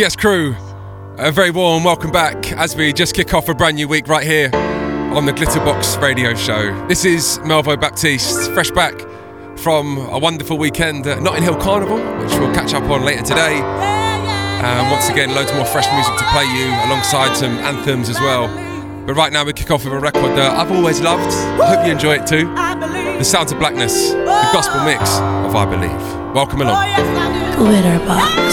Yes, crew, a very warm welcome back as we just kick off a brand new week right here on the Glitterbox Radio Show. This is Melvo Baptiste, fresh back from a wonderful weekend at Notting Hill Carnival, which we'll catch up on later today. And once again, loads more fresh music to play you alongside some anthems as well. But right now, we kick off with a record that I've always loved. I hope you enjoy it too. The Sounds of Blackness, the gospel mix of I Believe. Welcome along. Glitterbox.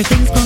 everything's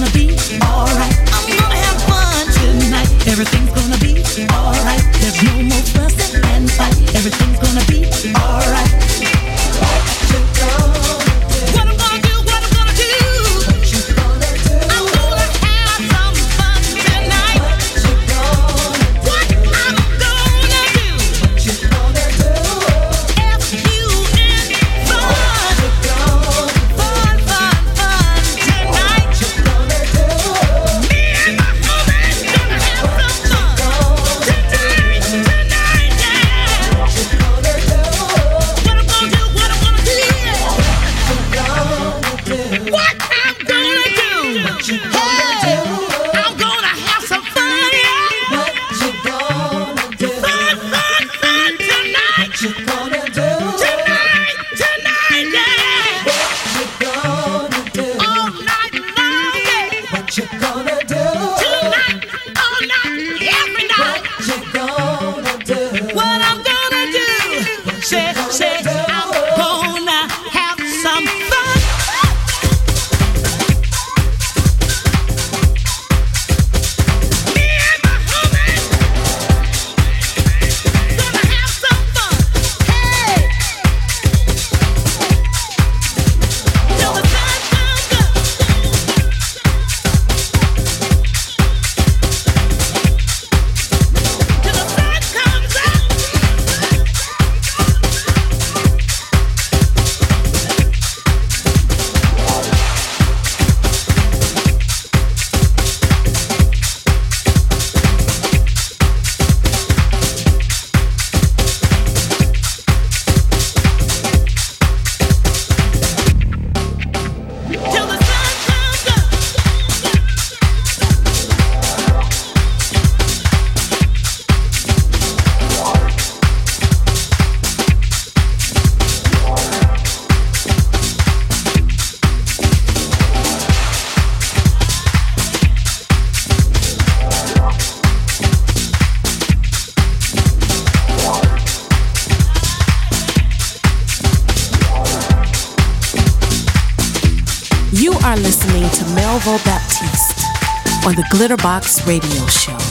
Glitterbox Radio Show.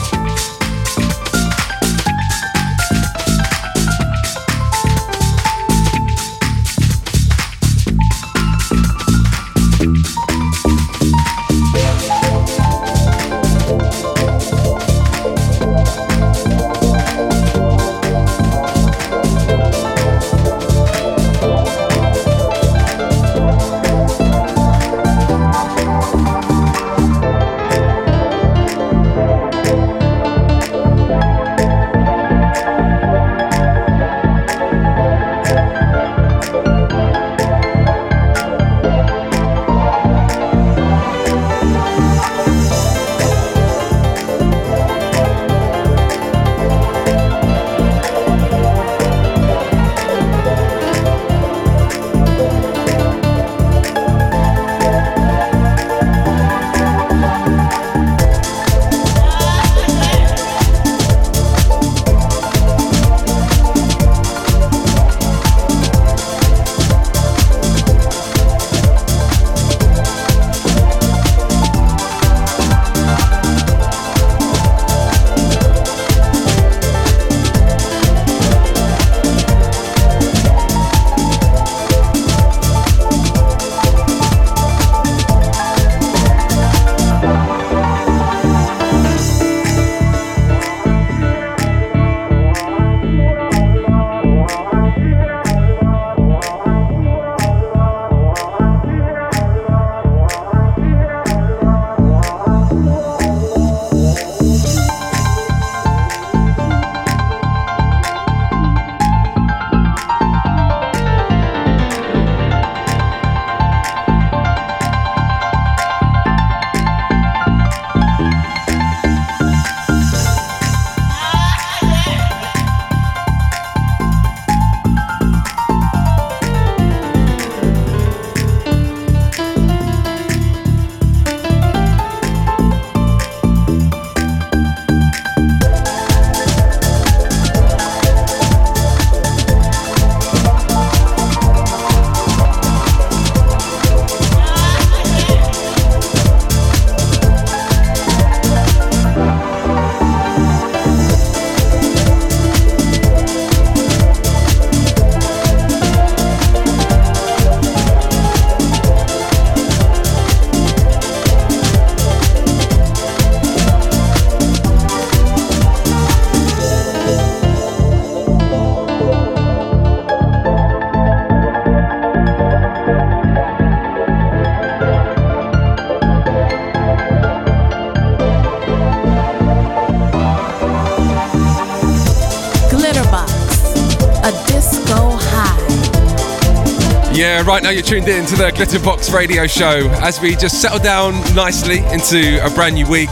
Right now you're tuned in to the Glitterbox radio show as we just settle down nicely into a brand new week.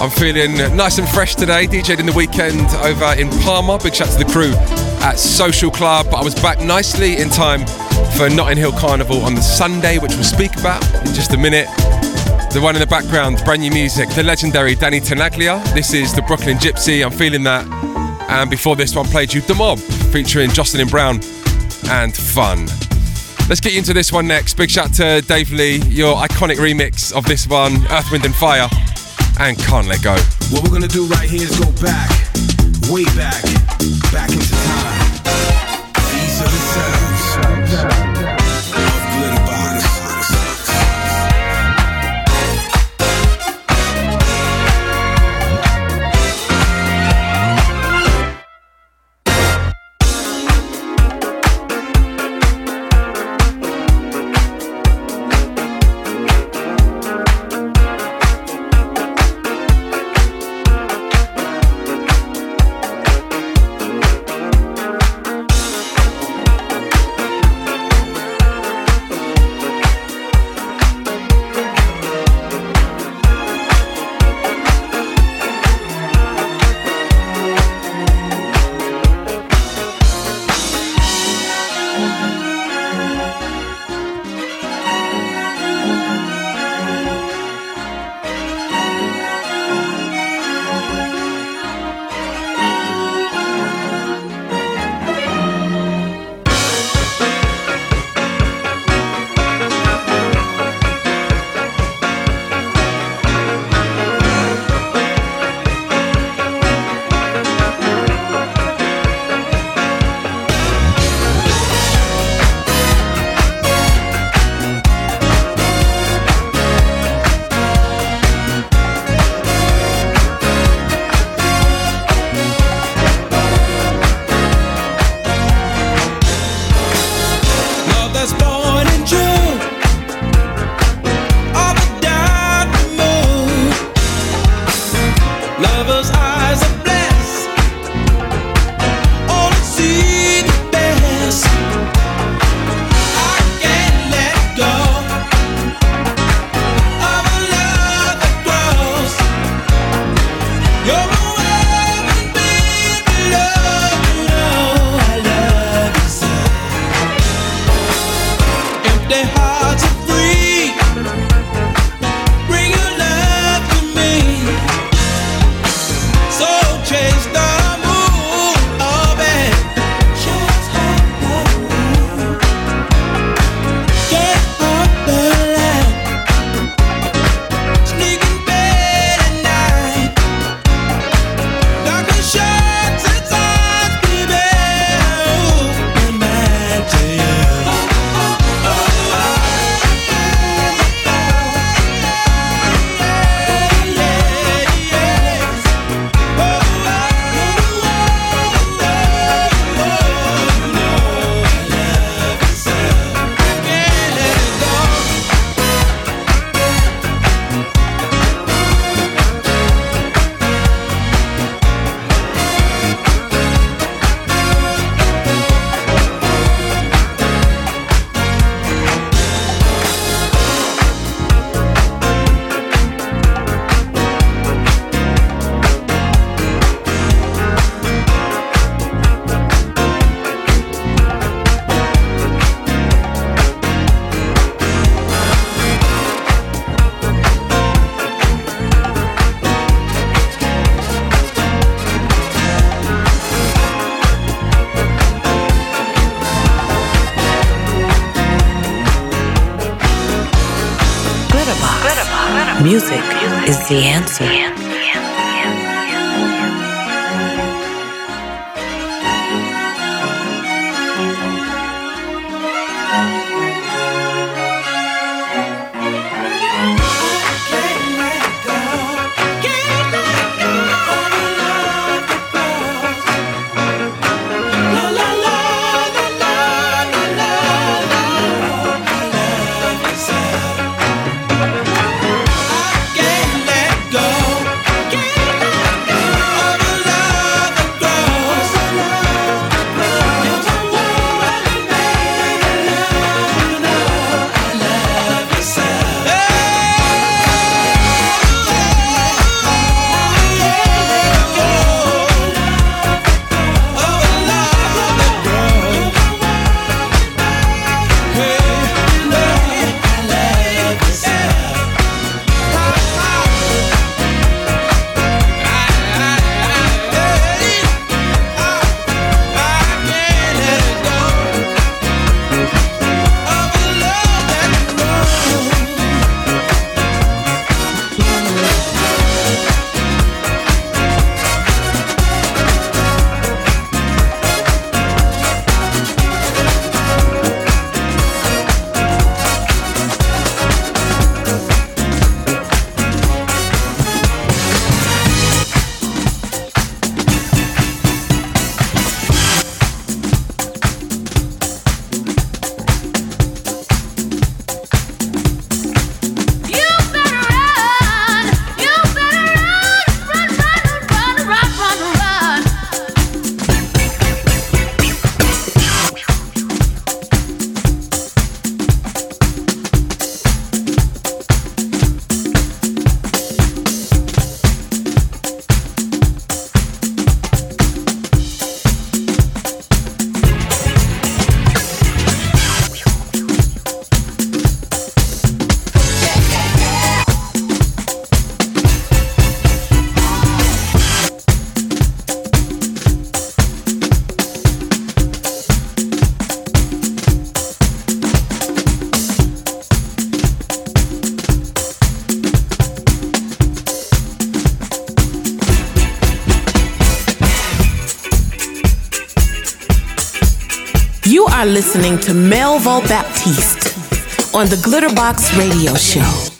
I'm feeling nice and fresh today, DJed in the weekend over in Palma. Big shout to the crew at Social Club. But I was back nicely in time for Notting Hill Carnival on the Sunday, which we'll speak about in just a minute. The one in the background, brand new music, the legendary Danny Tenaglia. This is the Brooklyn Gypsy. I'm feeling that. And before this one, played you The Mob, featuring Jocelyn Brown and Fun. Let's get you into this one next. Big shout to Dave Lee, your iconic remix of this one, Earth, Wind and Fire, and Can't Let Go. What we're gonna do right here is go back, way back, back into the answer. To Melvo Baptiste on the Glitterbox Radio Show.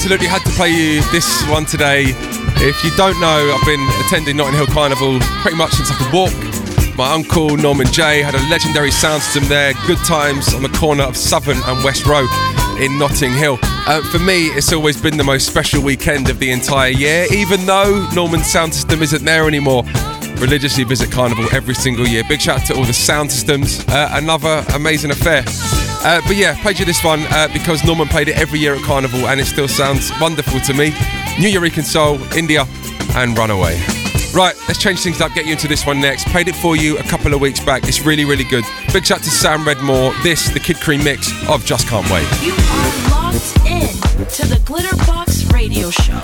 Absolutely had to play you this one today. If you don't know, I've been attending Notting Hill Carnival pretty much since I could walk. My uncle Norman Jay had a legendary sound system there, good times on the corner of Southern and West Road in Notting Hill. Uh, for me, it's always been the most special weekend of the entire year, even though Norman's sound system isn't there anymore. Religiously visit Carnival every single year. Big shout out to all the sound systems. Uh, another amazing affair. Uh, but yeah, played you this one uh, because Norman played it every year at Carnival and it still sounds wonderful to me. Nuyorican Soul, India, and Runaway. Right, let's change things up, get you into this one next. Played it for you a couple of weeks back. It's really, really good. Big shout to Sam Redmore. This, the Kid Creme mix of Just Can't Wait. You are locked in to the Glitterbox Radio Show.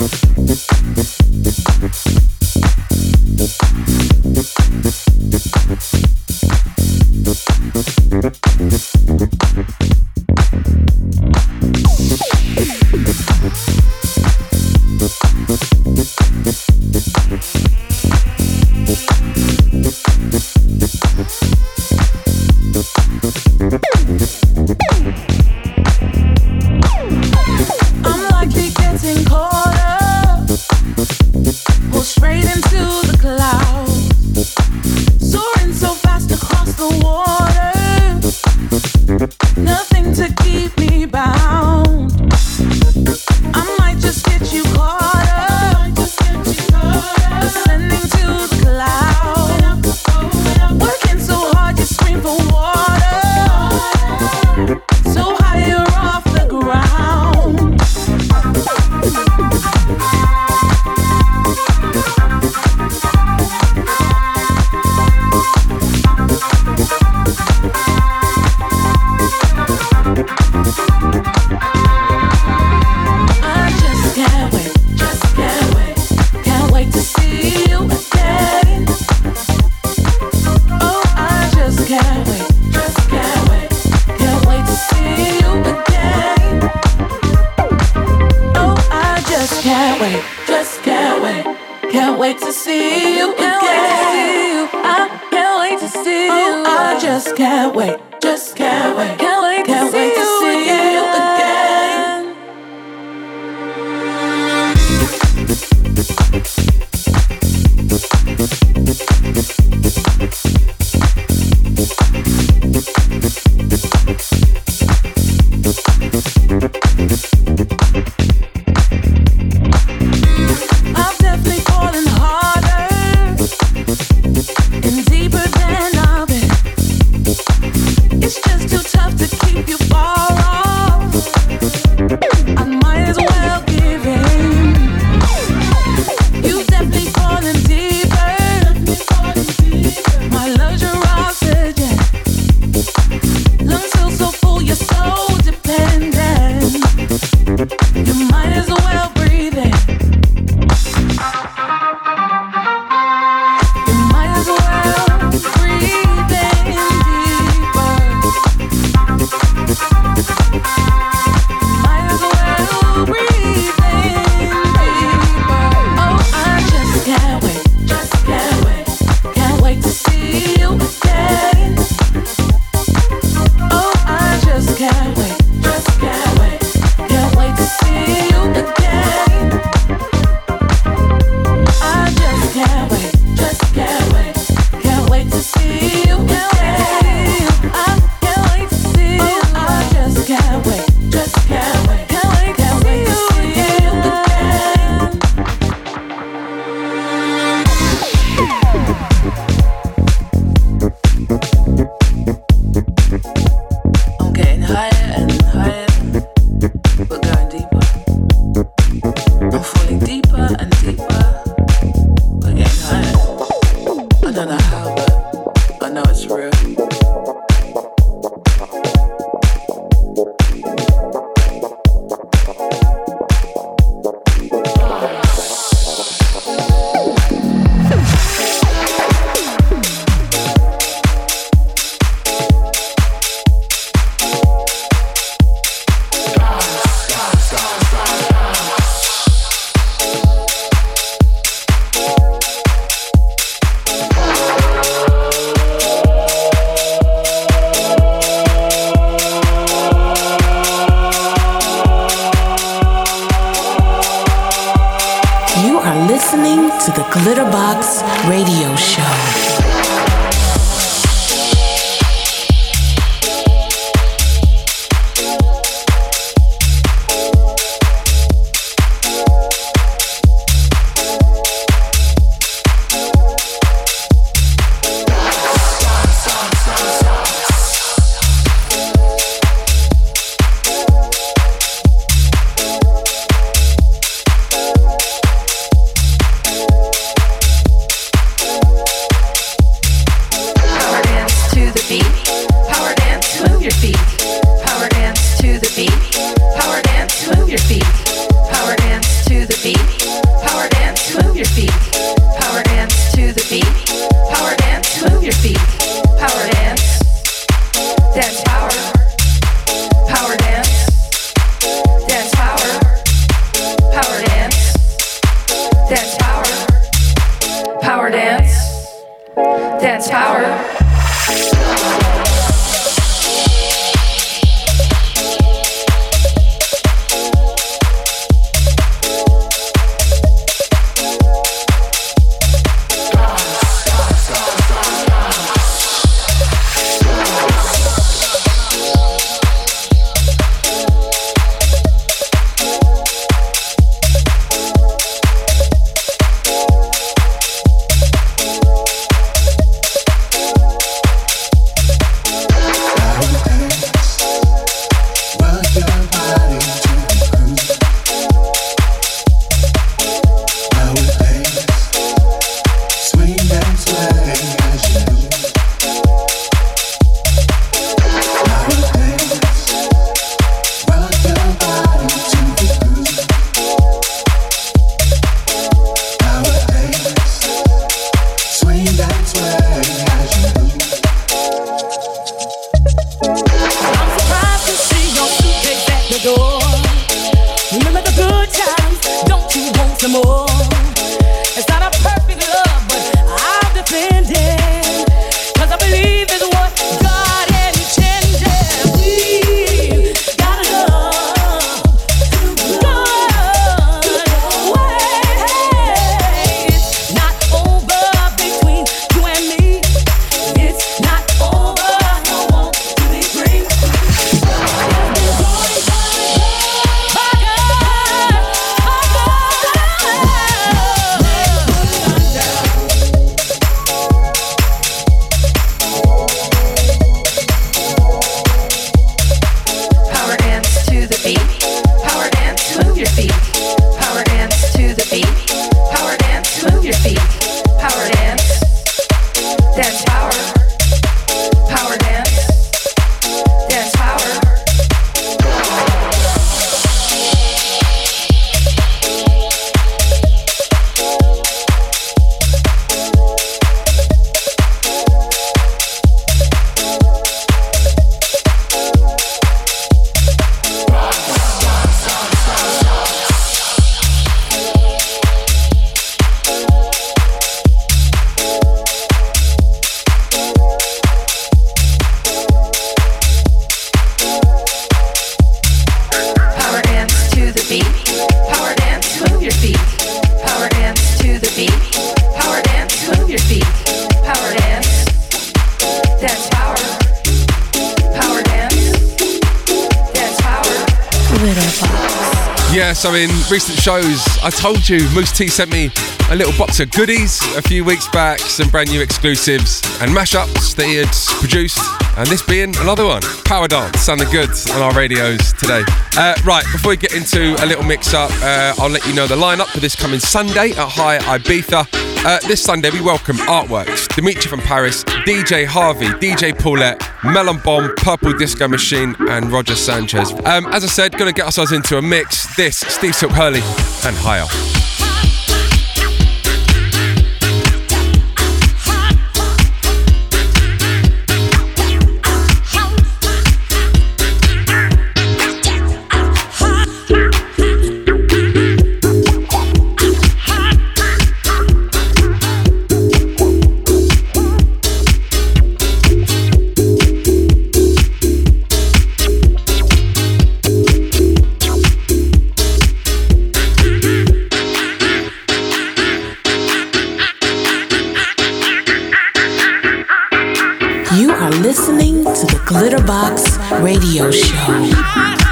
Shows, I told you Moose T sent me a little box of goodies a few weeks back, some brand new exclusives and mashups that he had produced, and this being another one. Power Dance, sounding good on our radios today. Uh, right, before we get into a little mix up, uh, I'll let you know the lineup for this coming Sunday at High Ibiza. Uh, this Sunday, we welcome Artworks, Dimitri from Paris, DJ Harvey, DJ Paulette, Melon Bomb, Purple Disco Machine, and Roger Sanchez. Um, as I said, going to get ourselves into a mix. This, Steve Silk Hurley, and Higher. Glitterbox Radio Show.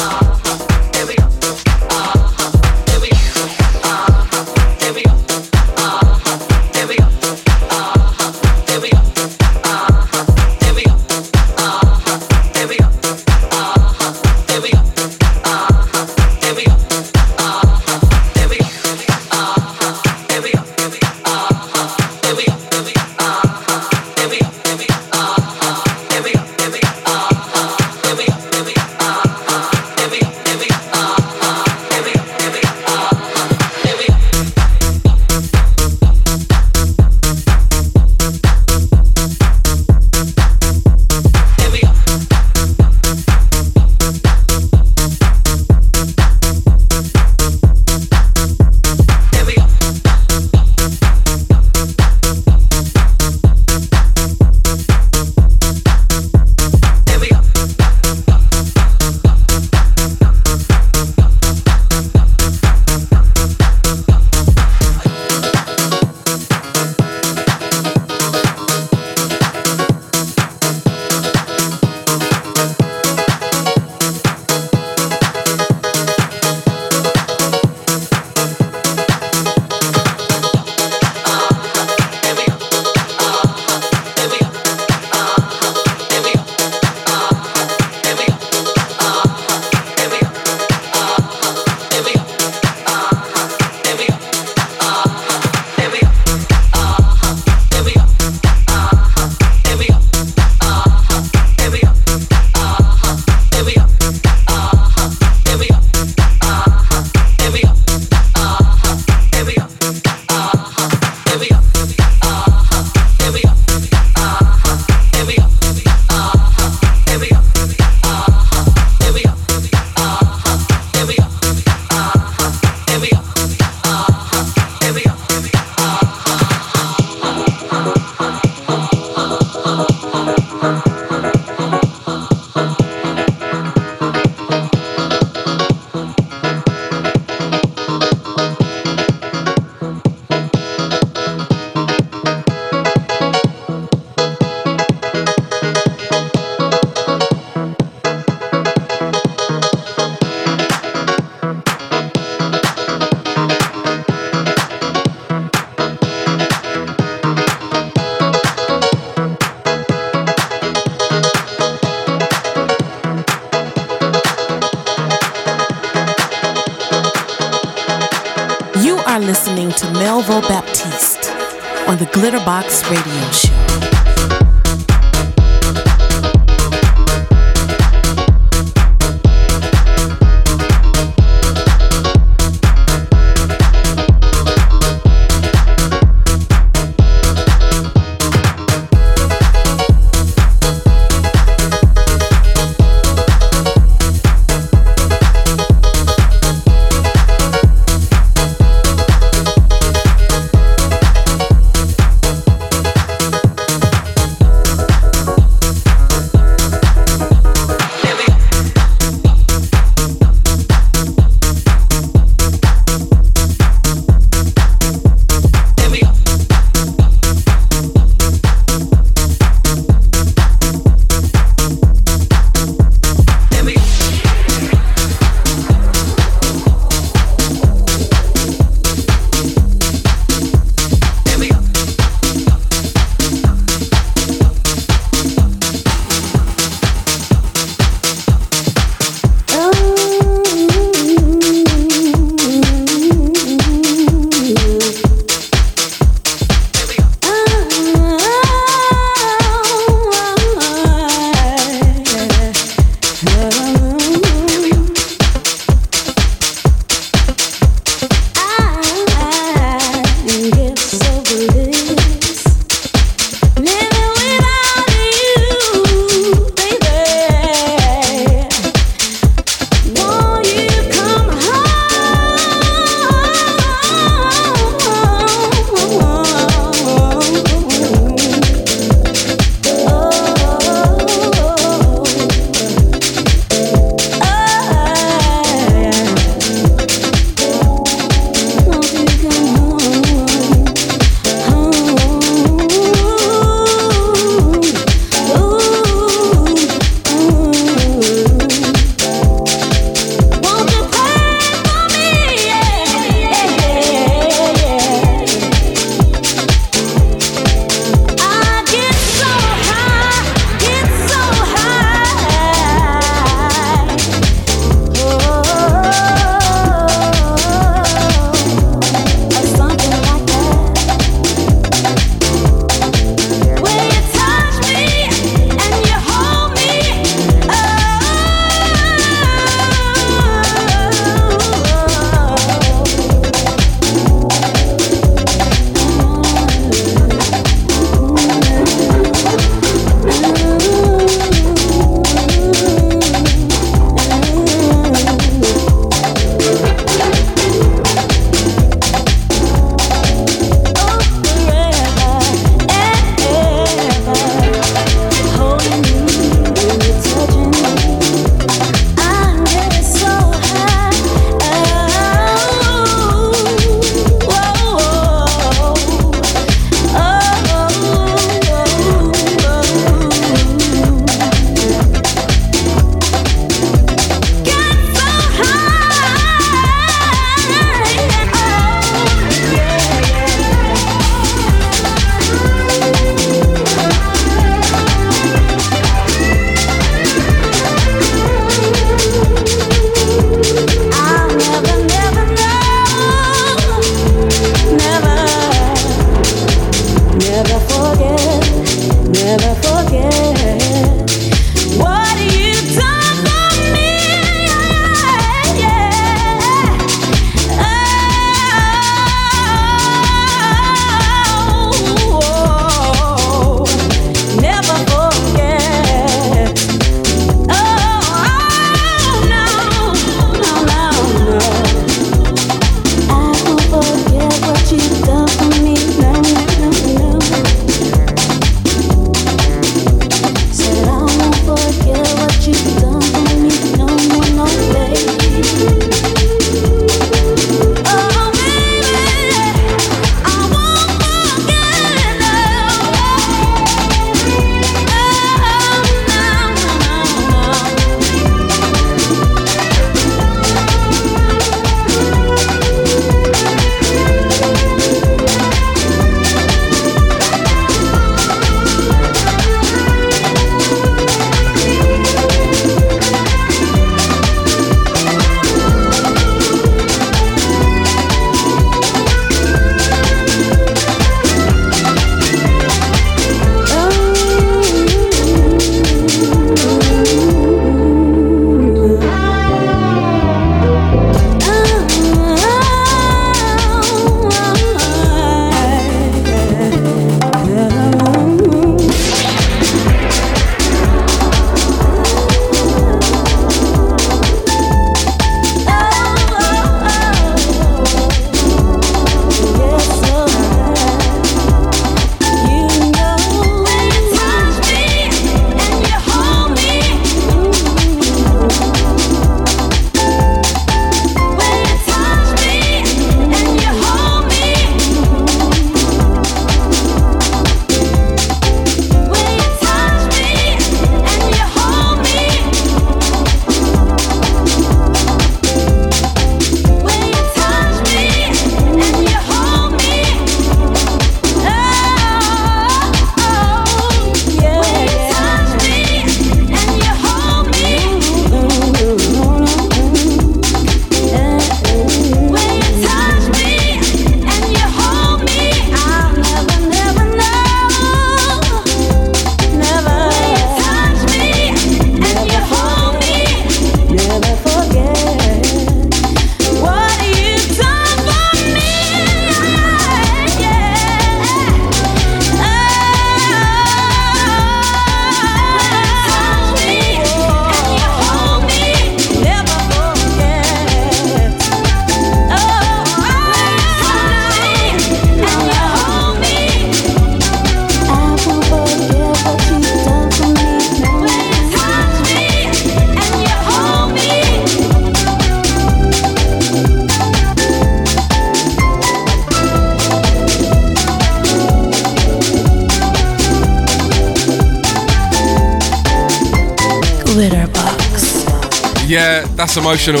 That's emotional.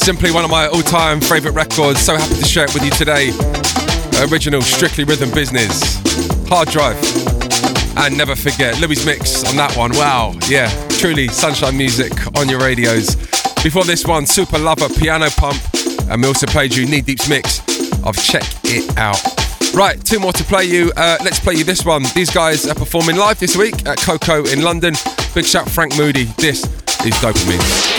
Simply one of my all time favourite records. So happy to share it with you today. Original Strictly Rhythm Business. Hard Drive. And never forget Louis Mix on that one. Wow. Yeah, truly sunshine music on your radios. Before this one, Super Lover Piano Pump. And we also played you Knee Deep's mix of Check It Out. Right, two more to play you. Uh, let's play you this one. These guys are performing live this week at KOKO in London. Big shout Franc Moody. This is Dopamine.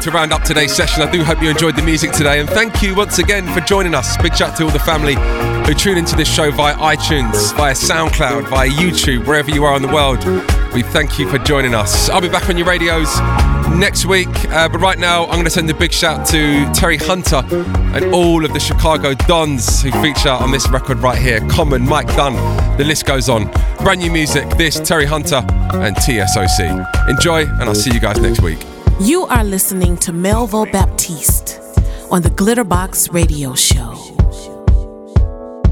To round up today's session. I do hope you enjoyed the music today, and thank you once again for joining us. Big shout to all the family who tune into this show via iTunes, via SoundCloud, via YouTube, wherever you are in the world. We thank you for joining us. I'll be back on your radios next week, uh, but right now I'm going to send a big shout to Terry Hunter and all of the Chicago Dons who feature on this record right here. Common, Mike Dunn, the list goes on. Brand new music. This Terry Hunter and TSOC. Enjoy, and I'll see you guys next week. You are listening to Melvo Baptiste on the Glitterbox Radio Show.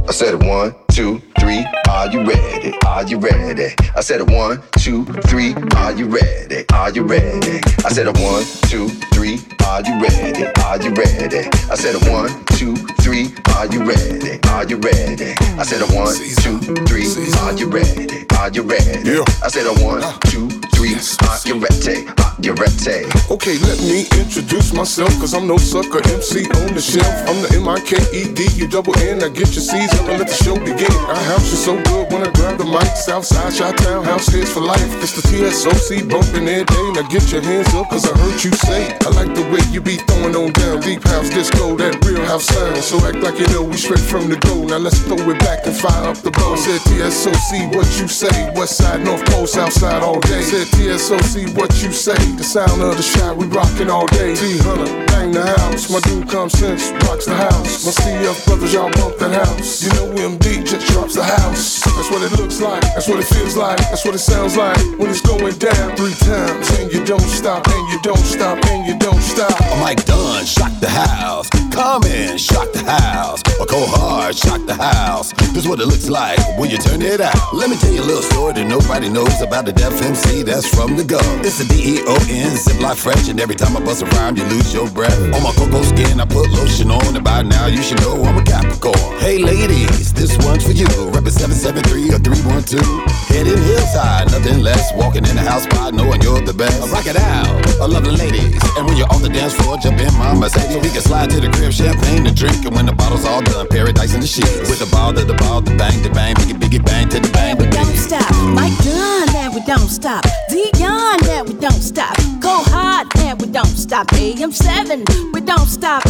I said one, two, three. Are you ready? Are you ready? I said one, two, three. Are you ready? Are you ready? I said one, two, three. Are you ready? Are you ready? I said one, two, three. Are you ready? Are you ready? I said it one, two, three. Are you ready? Are you ready? Yeah. I said it one, two, three. Are you ready? Are you ready? Okay, let me introduce myself, cause I'm no sucker MC on the shelf. I'm the M-I-K-E-D, you double N, I get your C's up and let the show begin. Our house is so good when I grab the mic. Southside, Chi-Town, house kids for life. It's the TSOC bumping every day. Now get your hands up, cause I heard you say. I like the way you be throwing on down. Deep house disco, that real house So act like you know we straight from the go. Now let's throw it back and fire up the bow. Said TSOC, what you say? West side, North Pole, South side all day. Said TSOC, what you say? The sound of the shot, we rockin' all day. T Hunter, bang the house. My dude comes since, rocks the house. My CF brothers, y'all bump that house. You know MD just drops the house. That's what it looks like, that's what it feels like, that's what it sounds like when it's going down three times. And you don't stop, and you don't stop, and you don't stop. Mike Dunn, shock the house. Come in, shock the house. Or go hard, shock the house. This is what it looks like when you turn it out. Let me tell you a little story that nobody knows about the deaf MC that's from the go. It's the D-E-O-N, Ziploc fresh, and every time I bust a rhyme, you lose your breath. On my cocoa skin, I put lotion on, and by now you should know I'm a Capricorn. Hey ladies, this one's for you. Reppin' 773 or 312. Heading hillside, nothing less. Walking in the house spot, knowing you're the best. Rock it out, I love the ladies. And when you're on the dance floor, jump in my Mercedes. So we can slide to the crib, champagne to drink. And when the bottle's all done, paradise in the sheets. With the ball to the ball, the bang, the bang, biggie, biggie, bang to the bang, we don't stop. Mike Dunn, and we don't stop. Deon, and we don't stop. Go hard, and we don't stop. AM7, we don't stop.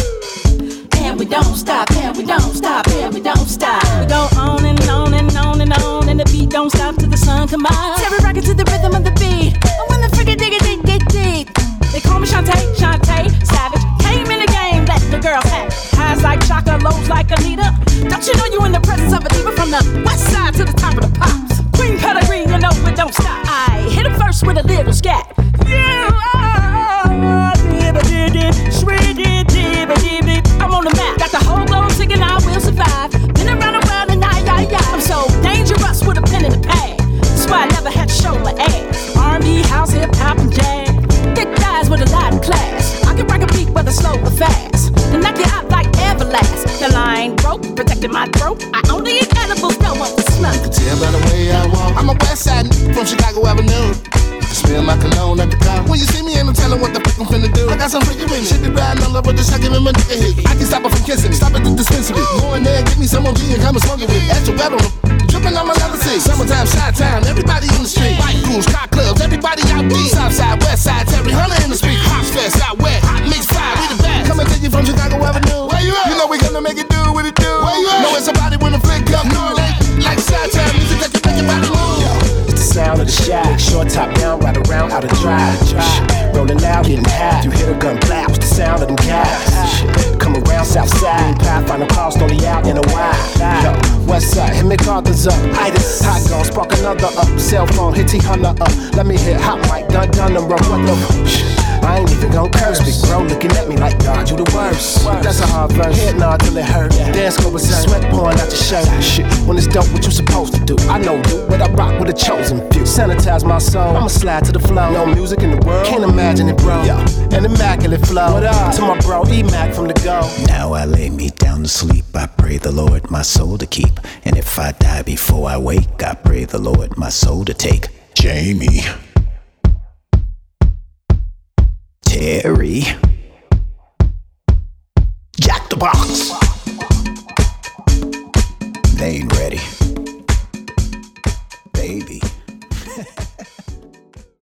And we don't stop, and we don't stop, and we don't stop. We go on and on and on and on, and the beat don't stop till the sun come out. Yeah, we to the rhythm of the beat. And when the freaking dig it, dig, dig, dig. They call me Shantae, Shantae, Savage. Came in the game, let the girls have. Highs like Chaka, lows like Anita. Don't you know you in the presence of a diva from the west side to the top of the pops? Queen pedigree, you know it don't stop. I hit him first with a little scat. Yeah, ah, dibba dibba, dibba dibba. I'm on the map, got the whole globe singing I will survive. Been around the world and I, I, I. I'm so dangerous with a pen in the pad. That's why I never had to show my ass. R&B, house, hip hop, and jazz. Thick guys with a lot of class. I can rock a beat whether slow or fast. Everlast. The line broke, protecting my throat. I only eat edibles, don't want the smoke. Tell by the way I walk. I'm a west side n- from Chicago Avenue. Smell my cologne at the car. When you see me, ain't no telling what the fuck I'm finna do. I got some for you in it. Shit be riding all over the shot, give him a nigga hit. I can stop her from kissing me. Stop at the dispensary. Go in there, get me some OG and come and smoke it with. Extra wet on the Dripping on my leather seat. Summertime, shot time, everybody in the street. White goons, car clubs, everybody out deep. South side, west side, Terry Hunter in the street. Hot fest, out west, hot mix fire, we the best. Coming to you from Chicago Avenue. Where you at? You know we gonna make it It's somebody when the flick up. No, ain't like shot music that can make your body move. It's the sound of the shack. Short top down, right around, out of drive. Rolling loud, getting high. You hear the gun blast, the sound of them guys. Come around south side, pathfinder cost only out in a wide. Yo, west side, hit me Carter's up. Itis, hot gun, spark another up. Cell phone, hit T Hunter up. Let me hit hot mic, dun dun and run. What the? I ain't even gon' curse. Big bro looking at me like, God, you the worst. That's a hard verse. Head nod till it hurt. Dance go berserk. Sweat pouring out your shirt. Shit, when it's dope, what you supposed to do? I know you, but I rock with a chosen few. Sanitize my soul. I'ma slide to the flow. No music in the world. Can't imagine it, bro. Yo, an immaculate flow. What up? To my bro, E Mac from the go. Now I lay me down to sleep. I pray the Lord my soul to keep. And if I die before I wake, I pray the Lord my soul to take. Jamie. Terry. Jack the Box. They ain't ready. Baby.